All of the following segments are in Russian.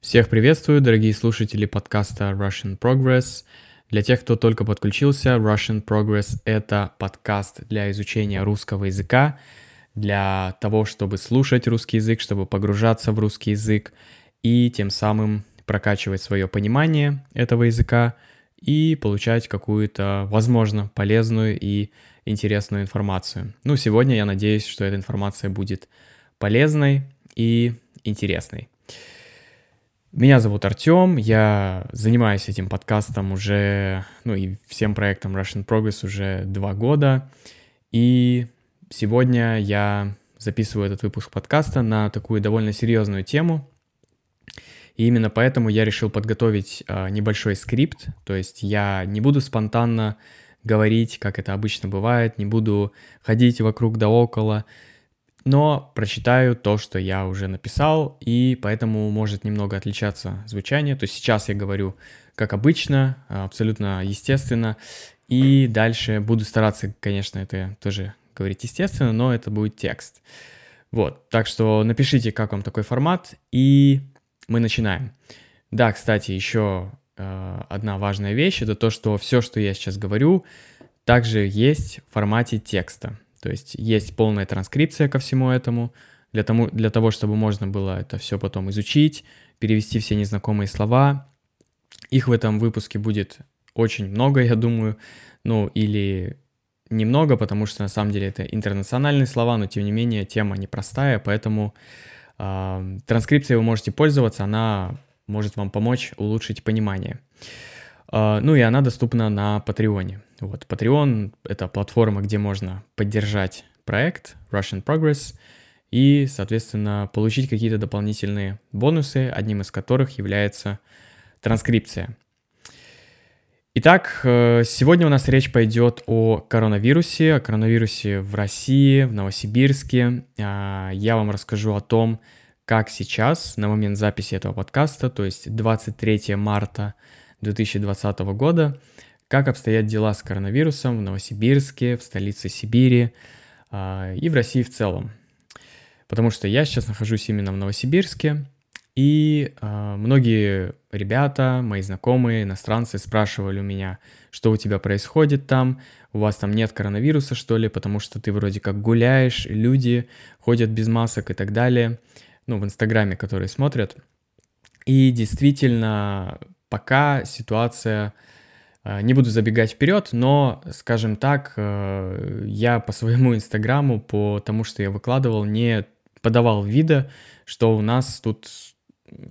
Всех приветствую, дорогие слушатели подкаста Russian Progress. Для тех, кто только подключился, Russian Progress — это подкаст для изучения русского языка, для того, чтобы слушать русский язык, чтобы погружаться в русский язык и тем самым прокачивать свое понимание этого языка и получать какую-то, возможно, полезную и интересную информацию. Ну, сегодня я надеюсь, что эта информация будет полезной и интересной. Меня зовут Артем, я занимаюсь этим подкастом уже, ну и всем проектом Russian Progress уже два года. И сегодня я записываю этот выпуск подкаста на такую довольно серьезную тему. И именно поэтому я решил подготовить э, небольшой скрипт, то есть я не буду спонтанно говорить, как это обычно бывает, не буду ходить вокруг да около, но прочитаю то, что я уже написал, и поэтому может немного отличаться звучание. То есть сейчас я говорю как обычно, абсолютно естественно, и дальше буду стараться, конечно, это тоже говорить естественно, но это будет текст. Вот, так что напишите, как вам такой формат, и мы начинаем. Да, кстати, еще э, одна важная вещь, это то, что все, что я сейчас говорю, также есть в формате текста. То есть есть полная транскрипция ко всему этому, для, тому, для того, чтобы можно было это все потом изучить, перевести все незнакомые слова. Их в этом выпуске будет очень много, я думаю, ну или немного, потому что на самом деле это интернациональные слова, но тем не менее тема непростая, поэтому э, транскрипцией вы можете пользоваться, она может вам помочь улучшить понимание. Э, ну и она доступна на Патреоне. Вот, Patreon — это платформа, где можно поддержать проект Russian Progress и, соответственно, получить какие-то дополнительные бонусы, одним из которых является транскрипция. Итак, э, сегодня у нас речь пойдет о коронавирусе, о коронавирусе в России, в Новосибирске. А, я вам расскажу о том, как сейчас, на момент записи этого подкаста, то есть 23 марта 2020 года, как обстоят дела с коронавирусом в Новосибирске, в столице Сибири а, и в России в целом. Потому что я сейчас нахожусь именно в Новосибирске, и э, многие ребята, мои знакомые, иностранцы спрашивали у меня, что у тебя происходит там, у вас там нет коронавируса, что ли, потому что ты вроде как гуляешь, люди ходят без масок и так далее, ну, в Инстаграме, которые смотрят. И действительно, пока ситуация Э, не буду забегать вперед, но, скажем так, э, я по своему инстаграму, по тому, что я выкладывал, не подавал вида, что у нас тут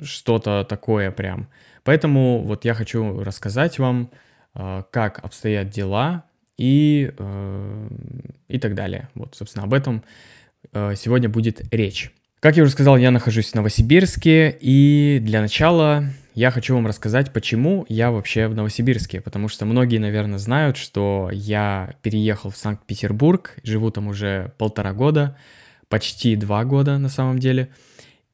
что-то такое прям. Поэтому вот я хочу рассказать вам, э, как обстоят дела и, и так далее. Вот, собственно, об этом сегодня будет речь. Как я уже сказал, я нахожусь в Новосибирске, и для начала я хочу вам рассказать, почему я вообще в Новосибирске, потому что многие, наверное, знают, что я переехал в Санкт-Петербург, живу там уже полтора года, почти два года на самом деле,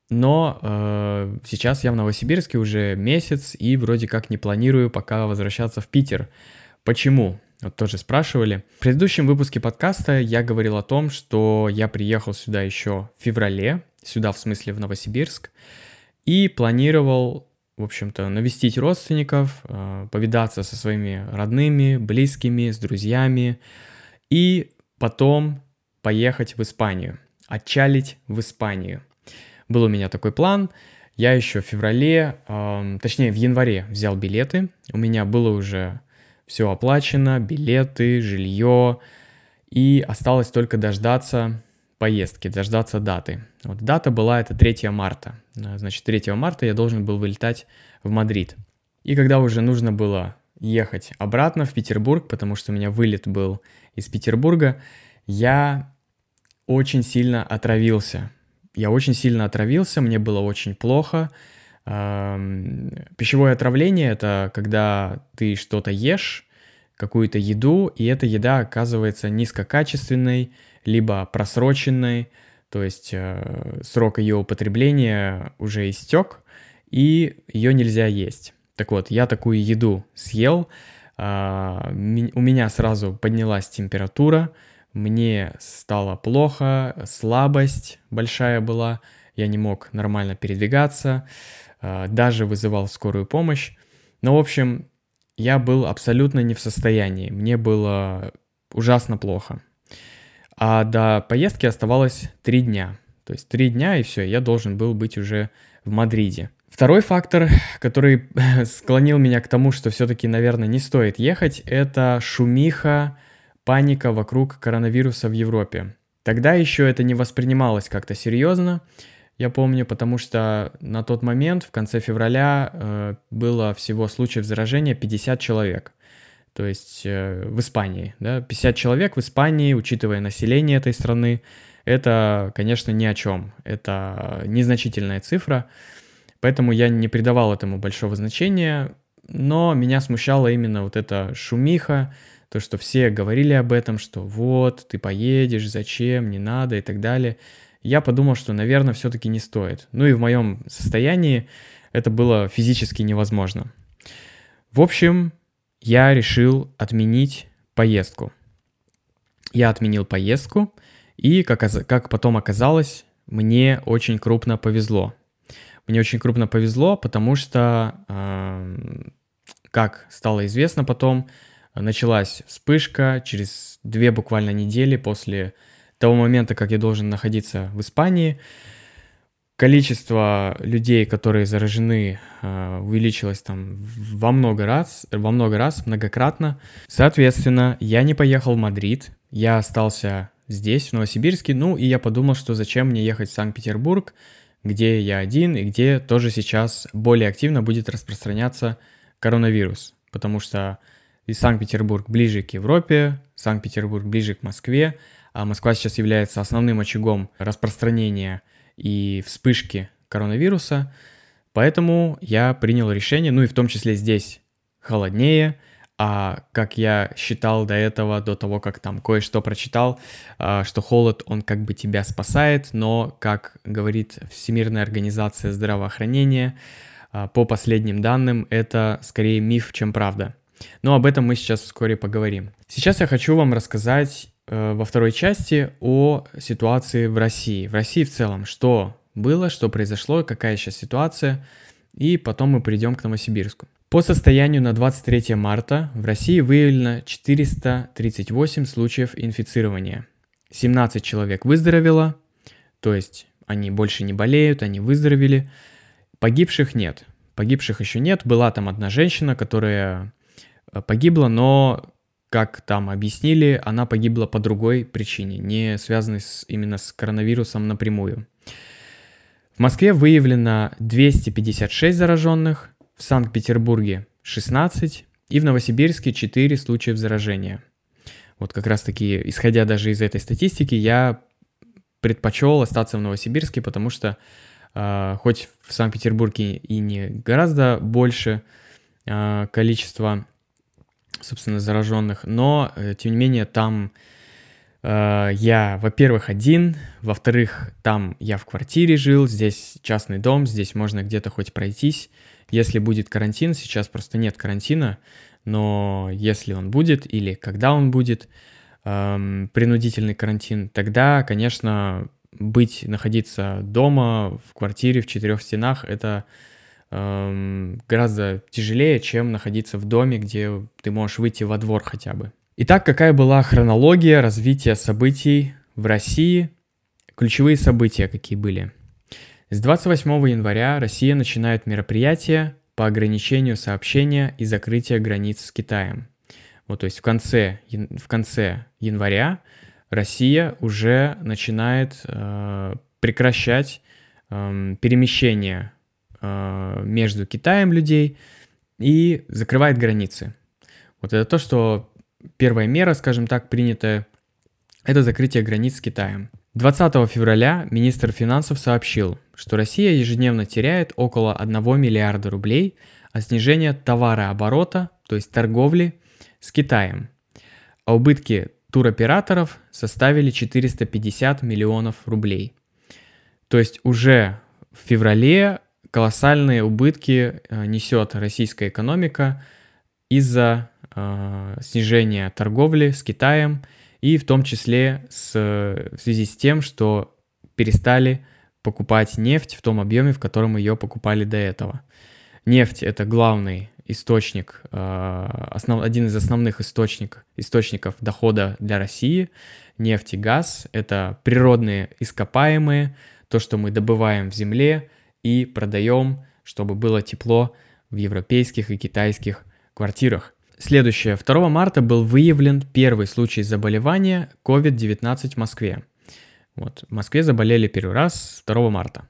но э, сейчас я в Новосибирске уже месяц и вроде как не планирую пока возвращаться в Питер. Почему? Вот тоже спрашивали. В предыдущем выпуске подкаста я говорил о том, что я приехал сюда еще в феврале, сюда в смысле в Новосибирск, и планировал в общем-то, навестить родственников, э, повидаться со своими родными, близкими, с друзьями и потом поехать в Испанию, отчалить в Испанию. Был у меня такой план. Я еще в феврале, э, точнее в январе взял билеты. У меня было уже все оплачено, билеты, жилье. И осталось только дождаться поездки, дождаться даты. Вот дата была это 3 марта. Э, значит, 3 марта я должен был вылетать в Мадрид. И когда уже нужно было ехать обратно в Петербург, потому что у меня вылет был из Петербурга, я очень сильно отравился. Я очень сильно отравился, мне было очень плохо. Пищевое отравление – это когда ты что-то ешь, какую-то еду, и эта еда оказывается низкокачественной, либо просроченной, то есть э, срок ее употребления уже истек, и ее нельзя есть. Так вот, я такую еду съел, э, у меня сразу поднялась температура, мне стало плохо, слабость большая была, я не мог нормально передвигаться, э, даже вызывал скорую помощь. Но, в общем, я был абсолютно не в состоянии, мне было ужасно плохо. А до поездки оставалось три дня. То есть три дня и все, я должен был быть уже в Мадриде. Второй фактор, который склонил меня к тому, что все-таки, наверное, не стоит ехать, это шумиха, паника вокруг коронавируса в Европе. Тогда еще это не воспринималось как-то серьезно, я помню, потому что на тот момент, в конце февраля, э, было всего случаев заражения 50 человек. То есть э, в Испании, да, 50 человек в Испании, учитывая население этой страны, это, конечно, ни о чем. Это незначительная цифра, поэтому я не придавал этому большого значения, но меня смущала именно вот эта шумиха, то, что все говорили об этом, что вот, ты поедешь, зачем, не надо и так далее. Я подумал, что, наверное, все-таки не стоит. Ну и в моем состоянии это было физически невозможно. В общем, я решил отменить поездку. Я отменил поездку, и, как, как потом оказалось, мне очень крупно повезло. Мне очень крупно повезло, потому что, э, как стало известно потом, началась вспышка через две буквально недели после того момента, как я должен находиться в Испании. Количество людей, которые заражены, э, увеличилось там во много раз, во много раз, многократно. Соответственно, я не поехал в Мадрид, я остался здесь, в Новосибирске. Ну, и я подумал, что зачем мне ехать в Санкт-Петербург, где я один и где тоже сейчас более активно будет распространяться коронавирус. Потому что и Санкт-Петербург ближе к Европе, Санкт-Петербург ближе к Москве, а Москва сейчас является основным очагом распространения и вспышки коронавируса. Поэтому я принял решение, ну и в том числе здесь холоднее – а как я считал до этого, до того, как там кое-что прочитал, а, что холод, он как бы тебя спасает, но, как говорит Всемирная организация здравоохранения, а, по последним данным, это скорее миф, чем правда. Но об этом мы сейчас вскоре поговорим. Сейчас я хочу вам рассказать во второй части о ситуации в России. В России в целом, что было, что произошло, какая сейчас ситуация, и потом мы придем к Новосибирску. По состоянию на 23 марта в России выявлено 438 случаев инфицирования. 17 человек выздоровело, то есть они больше не болеют, они выздоровели. Погибших нет. Погибших еще нет. Была там одна женщина, которая э, погибла, но, как там объяснили, она погибла по другой причине, не связанной с, именно с коронавирусом напрямую. В Москве выявлено 256 зараженных, в Санкт-Петербурге 16 и в Новосибирске 4 случаев заражения. Вот как раз таки, исходя даже из этой статистики, я предпочел остаться в Новосибирске, потому что э, хоть в Санкт-Петербурге и не гораздо больше э, количество, собственно, зараженных, но, э, тем не менее, там э, я, во-первых, один, во-вторых, там я в квартире жил, здесь частный дом, здесь можно где-то хоть пройтись, если будет карантин, сейчас просто нет карантина, но если он будет или когда он будет, эм, принудительный карантин, тогда, конечно, быть, находиться дома, в квартире, в четырех стенах, это эм, гораздо тяжелее, чем находиться в доме, где ты можешь выйти во двор хотя бы. Итак, какая была хронология развития событий в России? Ключевые события какие были? С 28 января Россия начинает мероприятие по ограничению сообщения и закрытия границ с Китаем. Вот, то есть в конце, в конце января Россия уже начинает э, прекращать э, перемещение между Китаем людей и закрывает границы. Вот это то, что первая мера, скажем так, принятая, это закрытие границ с Китаем. 20 февраля министр финансов сообщил, что Россия ежедневно теряет около 1 миллиарда рублей от снижения товарооборота, то есть торговли, с Китаем. А убытки туроператоров составили 450 миллионов рублей. То есть уже в феврале колоссальные убытки э, несет российская экономика из-за э, снижения торговли с Китаем – и в том числе с, в связи с тем, что перестали покупать нефть в том объеме, в котором ее покупали до этого. Нефть это главный источник, э, основ, один из основных источник, источников дохода для России. Нефть и газ — это природные ископаемые, то, что мы добываем в земле и продаем, чтобы было тепло в европейских и китайских квартирах. Следующее. 2 марта был выявлен первый случай заболевания COVID-19 в Москве. Вот, в Москве заболели первый раз 2 марта.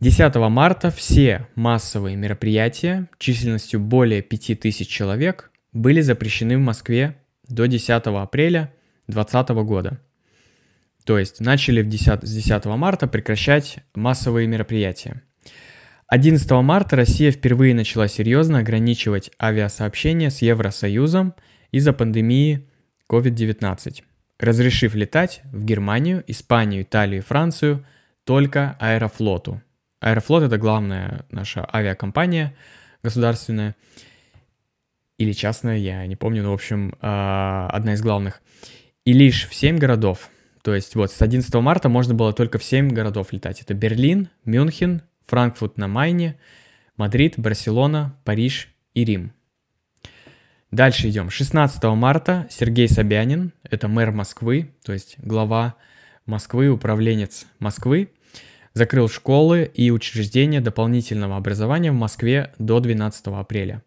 10 марта все массовые мероприятия численностью более 5000 человек были запрещены в Москве до 10 апреля 2020 года. То есть начали в 10, с 10 марта прекращать массовые мероприятия. 11 марта Россия впервые начала серьезно ограничивать авиасообщение с Евросоюзом из-за пандемии COVID-19, разрешив летать в Германию, Испанию, Италию и Францию только Аэрофлоту – Аэрофлот это главная наша авиакомпания государственная или частная, я не помню, но в общем а, одна из главных. И лишь в 7 городов, то есть вот с 11 марта можно было только в 7 городов летать. Это Берлин, Мюнхен, Франкфурт на Майне, Мадрид, Барселона, Париж и Рим. Дальше идем. 16 марта Сергей Собянин, это мэр Москвы, то есть глава Москвы, управленец Москвы, закрыл школы и учреждения дополнительного образования в Москве до 12 апреля.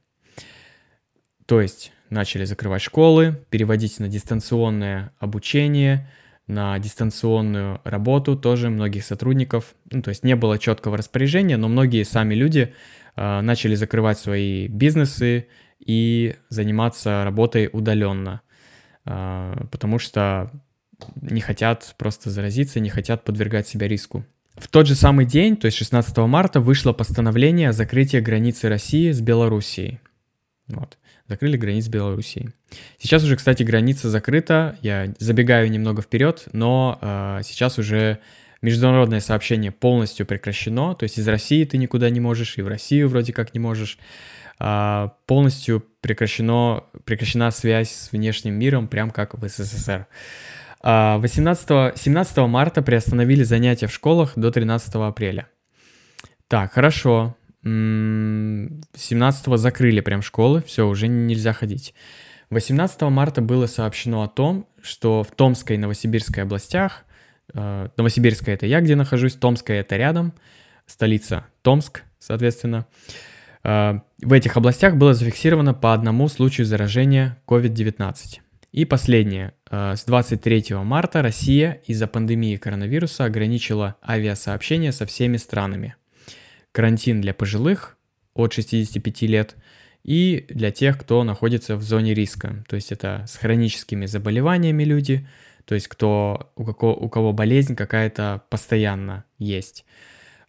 То есть начали закрывать школы, переводить на дистанционное обучение, на дистанционную работу тоже многих сотрудников. Ну, то есть не было четкого распоряжения, но многие сами люди э, начали закрывать свои бизнесы и заниматься работой удаленно, э, потому что не хотят просто заразиться, не хотят подвергать себя риску. В тот же самый день, то есть 16 марта, вышло постановление о закрытии границы России с Белоруссией. Вот. Закрыли границы с Белоруссией. Сейчас уже, кстати, граница закрыта. Я забегаю немного вперед, но э, сейчас уже международное сообщение полностью прекращено. То есть из России ты никуда не можешь, и в Россию вроде как не можешь. Э, полностью прекращено, прекращена связь с внешним миром, прям как в СССР. 18, 17 марта приостановили занятия в школах до 13 апреля. Так, хорошо. 17 закрыли прям школы, все, уже нельзя ходить. 18 марта было сообщено о том, что в Томской и Новосибирской областях, э, Новосибирская это я, где нахожусь, Томская это рядом, столица Томск, соответственно, э, в этих областях было зафиксировано по одному случаю заражения COVID-19. И последнее. Э, с 23 марта Россия из-за пандемии коронавируса ограничила авиасообщение со всеми странами. Карантин для пожилых от 65 лет и для тех, кто находится в зоне риска. То есть это с хроническими заболеваниями люди, то есть кто, у, кого, у кого болезнь какая-то постоянно есть.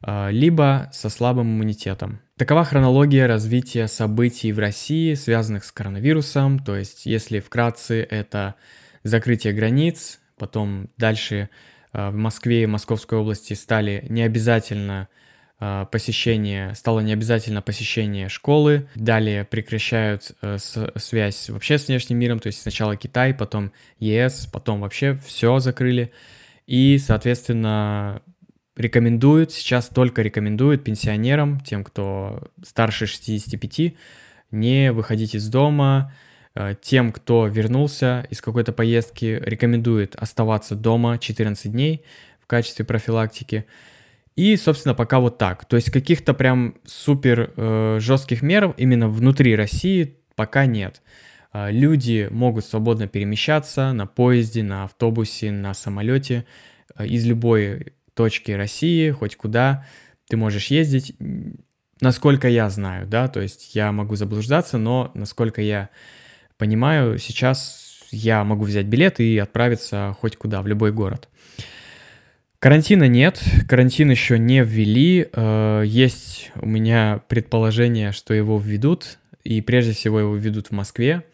А, либо со слабым иммунитетом. Такова хронология развития событий в России, связанных с коронавирусом. То есть, если вкратце, это закрытие границ, потом дальше а, в Москве и Московской области стали необязательно а, посещение, стало необязательно посещение школы, далее прекращают э, связь вообще с внешним миром, то есть сначала Китай, потом ЕС, потом вообще все закрыли, и, соответственно, рекомендуют, сейчас только рекомендуют пенсионерам, тем, кто старше 65, не выходить из дома. Э, тем, кто вернулся из какой-то поездки, рекомендует оставаться дома 14 дней в качестве профилактики. И, собственно, пока вот так. То есть каких-то прям супер э, жестких мер именно внутри России пока нет. Э, люди могут свободно перемещаться на поезде, на автобусе, на самолете э, из любой точки России, хоть куда ты можешь ездить, насколько я знаю, да, то есть я могу заблуждаться, но насколько я понимаю, сейчас я могу взять билет и отправиться хоть куда, в любой город. Карантина нет, карантин еще не ввели. Э, есть у меня предположение, что его введут, и прежде всего его введут в Москве,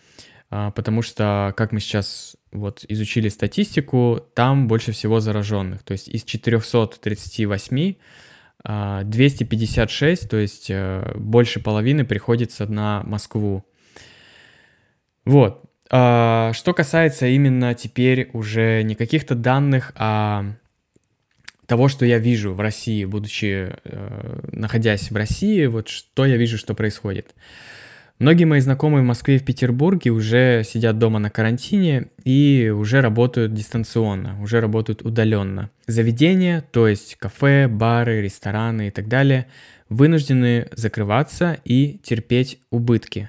а, потому что, как мы сейчас вот изучили статистику, там больше всего зараженных. То есть из 438 256, а, то есть э, больше половины приходится на Москву. Вот. А, что касается именно теперь уже не каких-то данных, а того, что я вижу в России, будучи, э, находясь в России, вот что я вижу, что происходит. Многие мои знакомые в Москве и в Петербурге уже сидят дома на карантине и уже работают дистанционно, уже работают удаленно. Заведения, то есть кафе, бары, рестораны и так далее, вынуждены закрываться и терпеть убытки.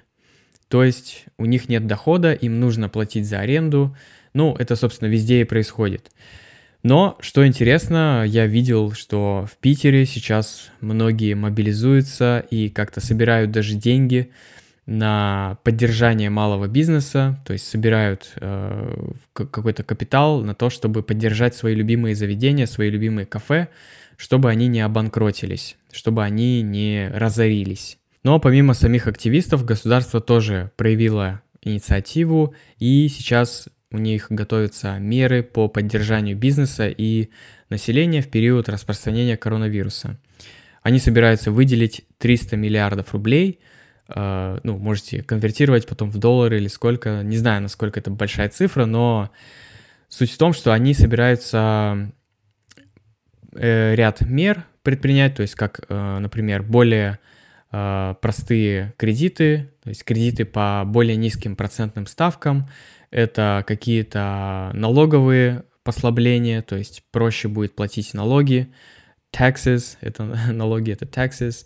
То есть у них нет дохода, им нужно платить за аренду. Ну, это, собственно, везде и происходит. Но, что интересно, я видел, что в Питере сейчас многие мобилизуются и как-то собирают даже деньги на поддержание малого бизнеса, то есть собирают э, какой-то капитал на то, чтобы поддержать свои любимые заведения, свои любимые кафе, чтобы они не обанкротились, чтобы они не разорились. Но помимо самих активистов, государство тоже проявило инициативу, и сейчас у них готовятся меры по поддержанию бизнеса и населения в период распространения коронавируса. Они собираются выделить 300 миллиардов рублей, э, ну, можете конвертировать потом в доллары или сколько, не знаю, насколько это большая цифра, но суть в том, что они собираются э, ряд мер предпринять, то есть как, э, например, более простые кредиты, то есть кредиты по более низким процентным ставкам, это какие-то налоговые послабления, то есть проще будет платить налоги, taxes, это налоги, это taxes,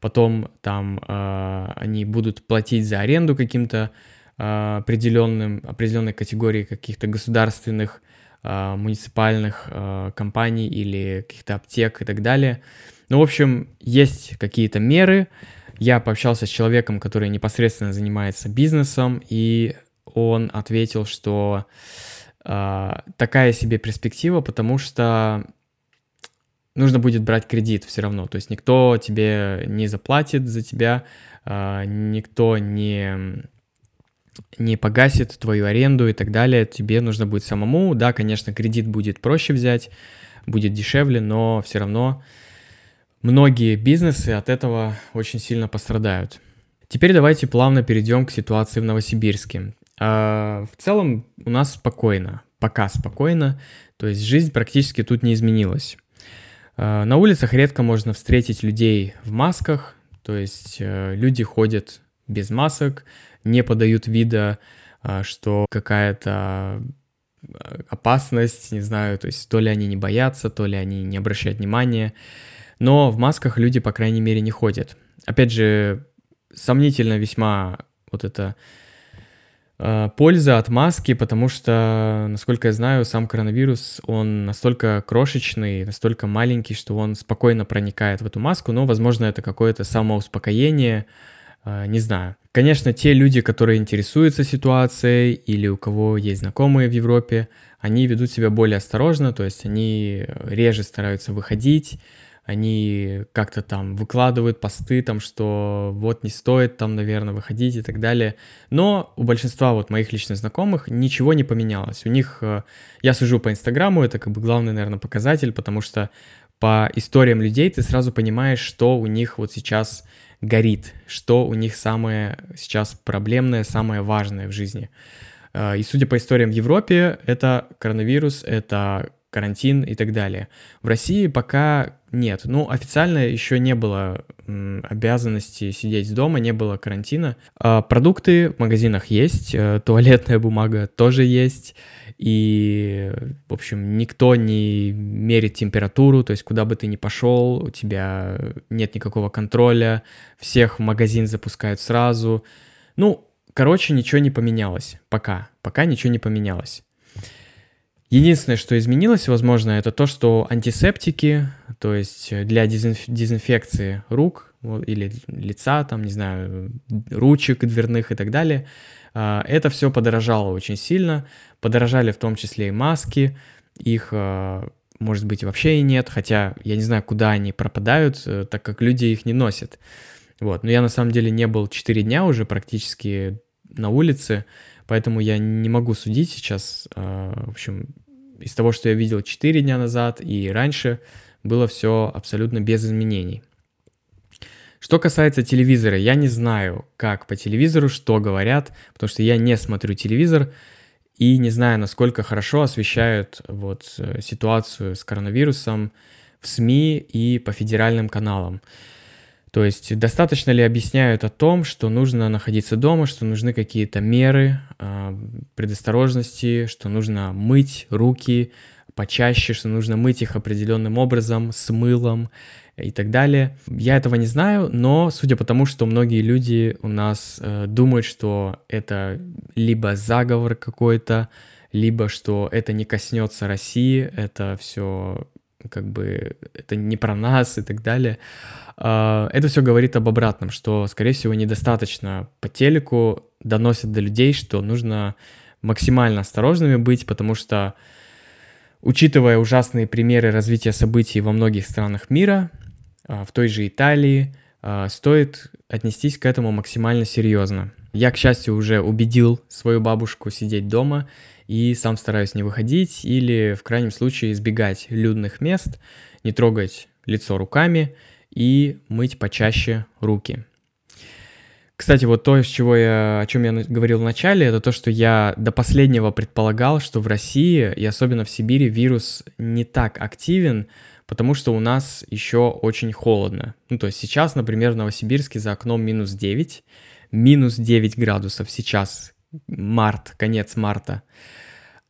потом там э, они будут платить за аренду каким-то э, определенным, определенной категории каких-то государственных, э, муниципальных э, компаний или каких-то аптек и так далее. Ну, в общем, есть какие-то меры. Я пообщался с человеком, который непосредственно занимается бизнесом, и он ответил, что э, такая себе перспектива, потому что нужно будет брать кредит все равно. То есть никто тебе не заплатит за тебя, э, никто не не погасит твою аренду и так далее, тебе нужно будет самому. Да, конечно, кредит будет проще взять, будет дешевле, но все равно многие бизнесы от этого очень сильно пострадают. Теперь давайте плавно перейдем к ситуации в Новосибирске. А, в целом у нас спокойно, пока спокойно, то есть жизнь практически тут не изменилась. А, на улицах редко можно встретить людей в масках, то есть э, люди ходят без масок, не подают вида, а, что какая-то опасность, не знаю, то есть то ли они не боятся, то ли они не обращают внимания но в масках люди, по крайней мере, не ходят. Опять же, сомнительно весьма вот это э, польза от маски, потому что, насколько я знаю, сам коронавирус, он настолько крошечный, настолько маленький, что он спокойно проникает в эту маску, но, возможно, это какое-то самоуспокоение, не знаю. Конечно, те люди, которые интересуются ситуацией или у кого есть знакомые в Европе, они ведут себя более осторожно, то есть они реже стараются выходить, они как-то там выкладывают посты, там, что вот не стоит там, наверное, выходить и так далее. Но у большинства вот моих личных знакомых ничего не поменялось. У них, э, я сужу по Инстаграму, это как бы главный, наверное, показатель, потому что по историям людей ты сразу понимаешь, что у них вот сейчас горит, что у них самое сейчас проблемное, самое важное в жизни. Э, и судя по историям в Европе, это коронавирус, это карантин и так далее. В России пока нет. Ну, официально еще не было обязанности сидеть дома, не было карантина. А продукты в магазинах есть, э, туалетная бумага тоже есть. И, в общем, никто не мерит температуру, то есть куда бы ты ни пошел, у тебя нет никакого контроля, всех в магазин запускают сразу. Ну, короче, ничего не поменялось. Пока. Пока ничего не поменялось. Единственное, что изменилось, возможно, это то, что антисептики, то есть для дезинф- дезинфекции рук или лица, там, не знаю, ручек дверных и так далее, это все подорожало очень сильно. Подорожали в том числе и маски, их, а, может быть, вообще и нет, хотя я не знаю, куда они пропадают, э, так как люди их не носят. Вот, но я на самом деле не был 4 дня уже практически на улице, Поэтому я не могу судить сейчас. А, в общем, из того, что я видел 4 дня назад и раньше, было все абсолютно без изменений. Что касается телевизора, я не знаю, как по телевизору, что говорят, потому что я не смотрю телевизор. и не знаю, насколько хорошо освещают вот э, ситуацию с коронавирусом в СМИ и по федеральным каналам. То есть достаточно ли объясняют о том, что нужно находиться дома, что нужны какие-то меры э, предосторожности, что нужно мыть руки почаще, что нужно мыть их определенным образом, с мылом и так далее. Я этого не знаю, но судя по тому, что многие люди у нас э, думают, что это либо заговор какой-то, либо что это не коснется России, это все как бы это не про нас и так далее. А, это все говорит об обратном, что, скорее всего, недостаточно по телеку доносят до людей, что нужно максимально осторожными быть, потому что, учитывая ужасные примеры развития событий во многих странах мира, в той же Италии, а, стоит отнестись к этому максимально серьезно. Я, к счастью, уже убедил свою бабушку сидеть дома и сам стараюсь не выходить или, в крайнем случае, избегать людных мест, не трогать лицо руками и мыть почаще руки. Кстати, вот то, с чего я, о чем я говорил в начале, это то, что я до последнего предполагал, что в России и особенно в Сибири вирус не так активен, потому что у нас еще очень холодно. Ну, то есть сейчас, например, в Новосибирске за окном минус 9, минус 9 градусов сейчас, март, конец марта.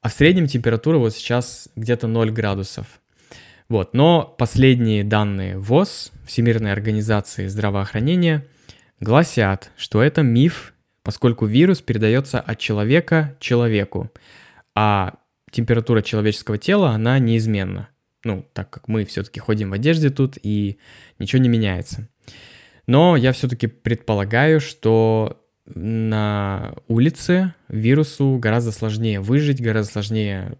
А в среднем температура вот сейчас где-то 0 градусов. Вот, но последние данные ВОЗ, Всемирной организации здравоохранения, гласят, что это миф, поскольку вирус передается от человека человеку, а температура человеческого тела, она неизменна. Ну, так как мы все-таки ходим в одежде тут, и ничего не меняется. Но я все-таки предполагаю, что на улице вирусу гораздо сложнее выжить, гораздо сложнее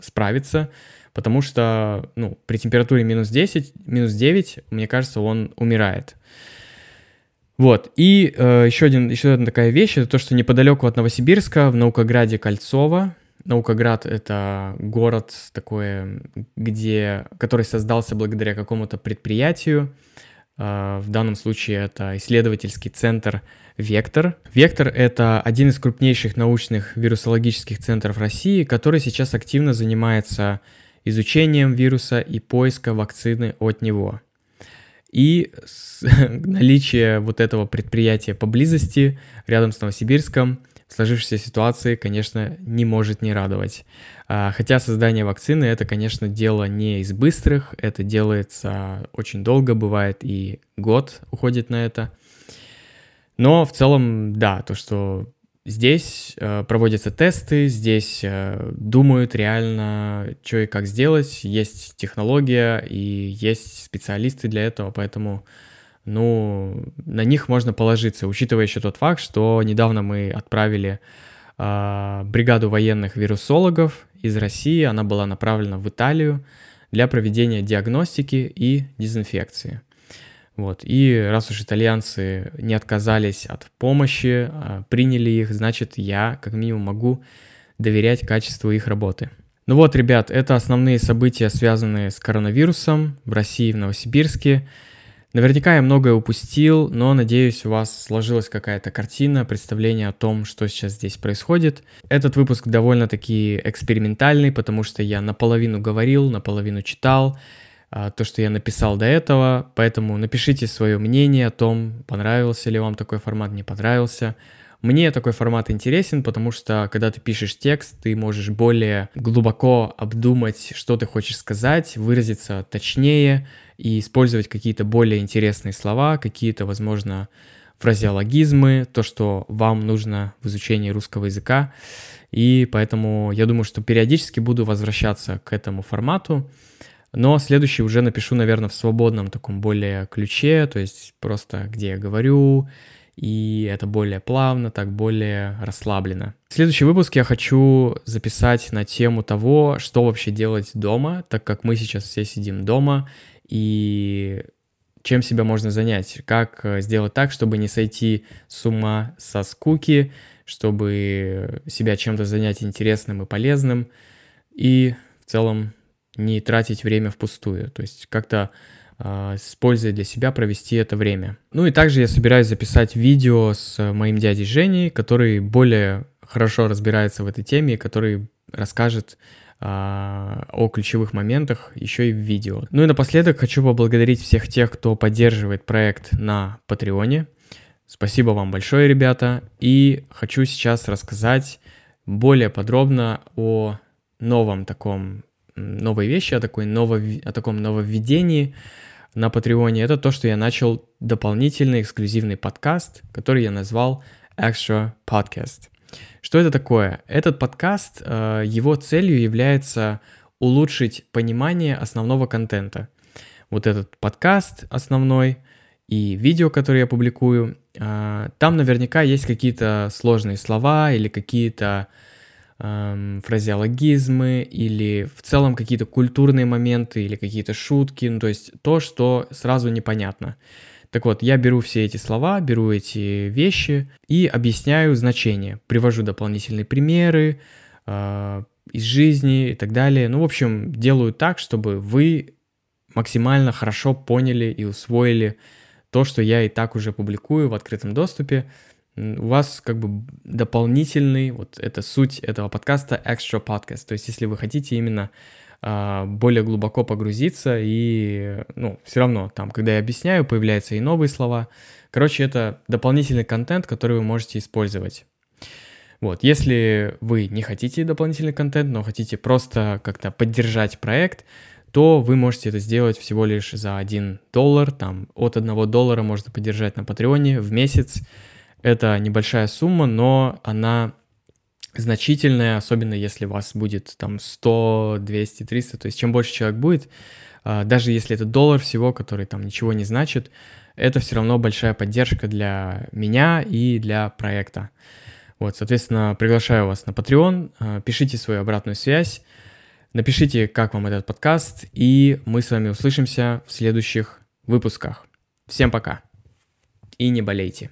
справиться, потому что ну, при температуре минус 10, минус 9, мне кажется, он умирает. Вот, и э, еще, один, еще одна такая вещь, это то, что неподалеку от Новосибирска, в Наукограде Кольцово, Наукоград — это город такой, где, который создался благодаря какому-то предприятию, э, в данном случае это исследовательский центр Вектор. Вектор — это один из крупнейших научных вирусологических центров России, который сейчас активно занимается изучением вируса и поиска вакцины от него. И наличие вот этого предприятия поблизости, рядом с Новосибирском, сложившейся ситуации, конечно, не может не радовать. А, хотя создание вакцины это, конечно, дело не из быстрых, это делается очень долго, бывает и год уходит на это. Но в целом, да, то, что здесь э, проводятся тесты, здесь э, думают реально, что и как сделать, есть технология и есть специалисты для этого, поэтому, ну, на них можно положиться, учитывая еще тот факт, что недавно мы отправили э, бригаду военных вирусологов из России, она была направлена в Италию для проведения диагностики и дезинфекции. Вот. И раз уж итальянцы не отказались от помощи, а приняли их, значит, я как минимум могу доверять качеству их работы. Ну вот, ребят, это основные события, связанные с коронавирусом в России, в Новосибирске. Наверняка я многое упустил, но надеюсь, у вас сложилась какая-то картина, представление о том, что сейчас здесь происходит. Этот выпуск довольно-таки экспериментальный, потому что я наполовину говорил, наполовину читал. А, то, что я написал до этого, поэтому напишите свое мнение о том, понравился ли вам такой формат, не понравился. Мне такой формат интересен, потому что когда ты пишешь текст, ты можешь более глубоко обдумать, что ты хочешь сказать, выразиться точнее и использовать какие-то более интересные слова, какие-то, возможно, фразеологизмы, то, что вам нужно в изучении русского языка. И поэтому я думаю, что периодически буду возвращаться к этому формату. Но следующий уже напишу, наверное, в свободном таком более ключе, то есть просто где я говорю, и это более плавно, так более расслабленно. Следующий выпуск я хочу записать на тему того, что вообще делать дома, так как мы сейчас все сидим дома, и чем себя можно занять, как э, сделать так, чтобы не сойти с ума со скуки, чтобы себя чем-то занять интересным и полезным, и в целом не тратить время впустую, то есть как-то э, с для себя провести это время. Ну и также я собираюсь записать видео с моим дядей Женей, который более хорошо разбирается в этой теме, который расскажет о ключевых моментах еще и в видео. Ну и напоследок хочу поблагодарить всех тех, кто поддерживает проект на Патреоне. Спасибо вам большое, ребята. И хочу сейчас рассказать более подробно о новом таком, новой вещи, о, такой ново, о таком нововведении на Патреоне. Это то, что я начал дополнительный эксклюзивный подкаст, который я назвал Extra Podcast. Что это такое? Этот подкаст, э, его целью является улучшить понимание основного контента. Вот этот подкаст основной и видео, которые я публикую, э, там наверняка есть какие-то сложные слова или какие-то эм, фразеологизмы или в целом какие-то культурные моменты или какие-то шутки, ну, то есть то, что сразу непонятно. Так вот, я беру все эти слова, беру эти вещи и объясняю значение, привожу дополнительные примеры э, из жизни и так далее. Ну, в общем, делаю так, чтобы вы максимально хорошо поняли и усвоили то, что я и так уже публикую в открытом доступе. У вас как бы дополнительный, вот это суть этого подкаста, extra podcast. То есть, если вы хотите именно более глубоко погрузиться и, ну, все равно там, когда я объясняю, появляются и новые слова. Короче, это дополнительный контент, который вы можете использовать. Вот, если вы не хотите дополнительный контент, но хотите просто как-то поддержать проект, то вы можете это сделать всего лишь за 1 доллар, там от 1 доллара можно поддержать на Патреоне в месяц. Это небольшая сумма, но она значительная, особенно если вас будет там 100, 200, 300, то есть чем больше человек будет, а, даже если это доллар всего, который там ничего не значит, это все равно большая поддержка для меня и для проекта. Вот, соответственно, приглашаю вас на Patreon, а, пишите свою обратную связь, напишите, как вам этот подкаст, и мы с вами услышимся в следующих выпусках. Всем пока и не болейте.